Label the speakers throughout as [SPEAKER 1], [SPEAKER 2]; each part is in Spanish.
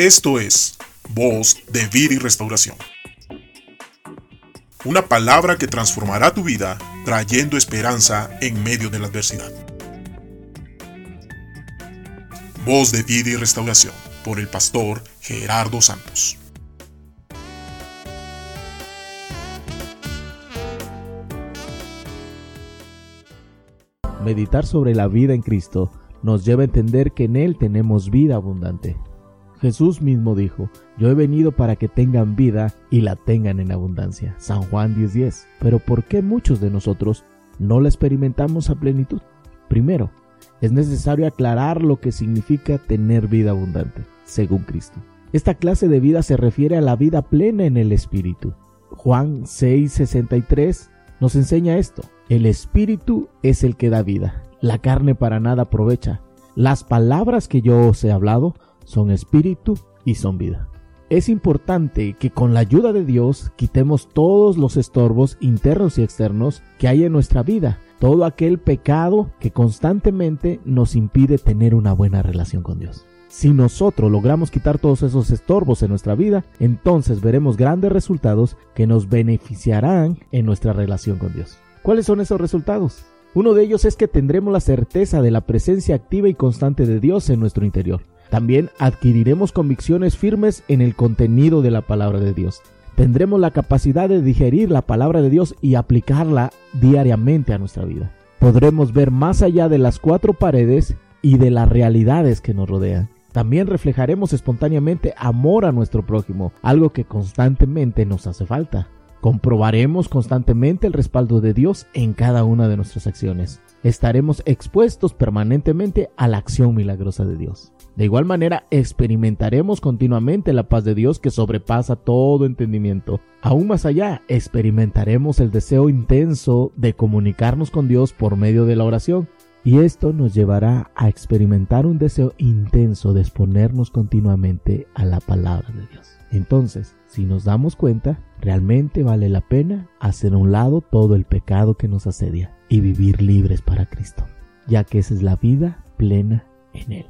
[SPEAKER 1] Esto es Voz de Vida y Restauración. Una palabra que transformará tu vida trayendo esperanza en medio de la adversidad. Voz de Vida y Restauración por el pastor Gerardo Santos.
[SPEAKER 2] Meditar sobre la vida en Cristo nos lleva a entender que en Él tenemos vida abundante. Jesús mismo dijo, yo he venido para que tengan vida y la tengan en abundancia. San Juan 10:10. Pero ¿por qué muchos de nosotros no la experimentamos a plenitud? Primero, es necesario aclarar lo que significa tener vida abundante, según Cristo. Esta clase de vida se refiere a la vida plena en el Espíritu. Juan 6:63 nos enseña esto. El Espíritu es el que da vida. La carne para nada aprovecha. Las palabras que yo os he hablado son espíritu y son vida. Es importante que con la ayuda de Dios quitemos todos los estorbos internos y externos que hay en nuestra vida, todo aquel pecado que constantemente nos impide tener una buena relación con Dios. Si nosotros logramos quitar todos esos estorbos en nuestra vida, entonces veremos grandes resultados que nos beneficiarán en nuestra relación con Dios. ¿Cuáles son esos resultados? Uno de ellos es que tendremos la certeza de la presencia activa y constante de Dios en nuestro interior. También adquiriremos convicciones firmes en el contenido de la palabra de Dios. Tendremos la capacidad de digerir la palabra de Dios y aplicarla diariamente a nuestra vida. Podremos ver más allá de las cuatro paredes y de las realidades que nos rodean. También reflejaremos espontáneamente amor a nuestro prójimo, algo que constantemente nos hace falta. Comprobaremos constantemente el respaldo de Dios en cada una de nuestras acciones. Estaremos expuestos permanentemente a la acción milagrosa de Dios. De igual manera, experimentaremos continuamente la paz de Dios que sobrepasa todo entendimiento. Aún más allá, experimentaremos el deseo intenso de comunicarnos con Dios por medio de la oración. Y esto nos llevará a experimentar un deseo intenso de exponernos continuamente a la palabra de Dios. Entonces, si nos damos cuenta, realmente vale la pena hacer a un lado todo el pecado que nos asedia y vivir libres para Cristo, ya que esa es la vida plena en Él.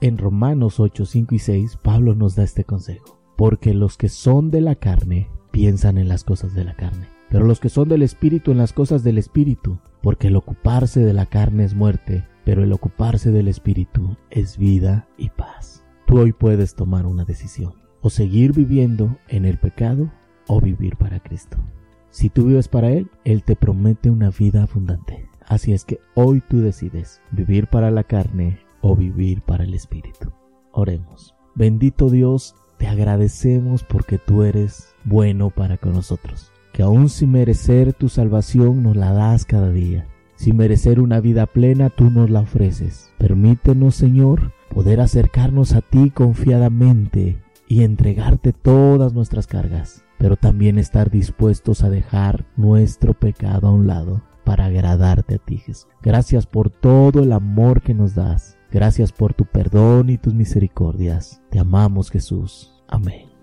[SPEAKER 2] En Romanos 8, 5 y 6, Pablo nos da este consejo. Porque los que son de la carne piensan en las cosas de la carne, pero los que son del Espíritu en las cosas del Espíritu. Porque el ocuparse de la carne es muerte, pero el ocuparse del Espíritu es vida y paz. Tú hoy puedes tomar una decisión, o seguir viviendo en el pecado o vivir para Cristo. Si tú vives para Él, Él te promete una vida abundante. Así es que hoy tú decides vivir para la carne o vivir para el Espíritu. Oremos. Bendito Dios, te agradecemos porque tú eres bueno para con nosotros, que aún sin merecer tu salvación nos la das cada día. Sin merecer una vida plena, tú nos la ofreces. Permítenos, Señor, poder acercarnos a ti confiadamente y entregarte todas nuestras cargas, pero también estar dispuestos a dejar nuestro pecado a un lado para agradarte a ti, Jesús. Gracias por todo el amor que nos das. Gracias por tu perdón y tus misericordias. Te amamos Jesús. Amén.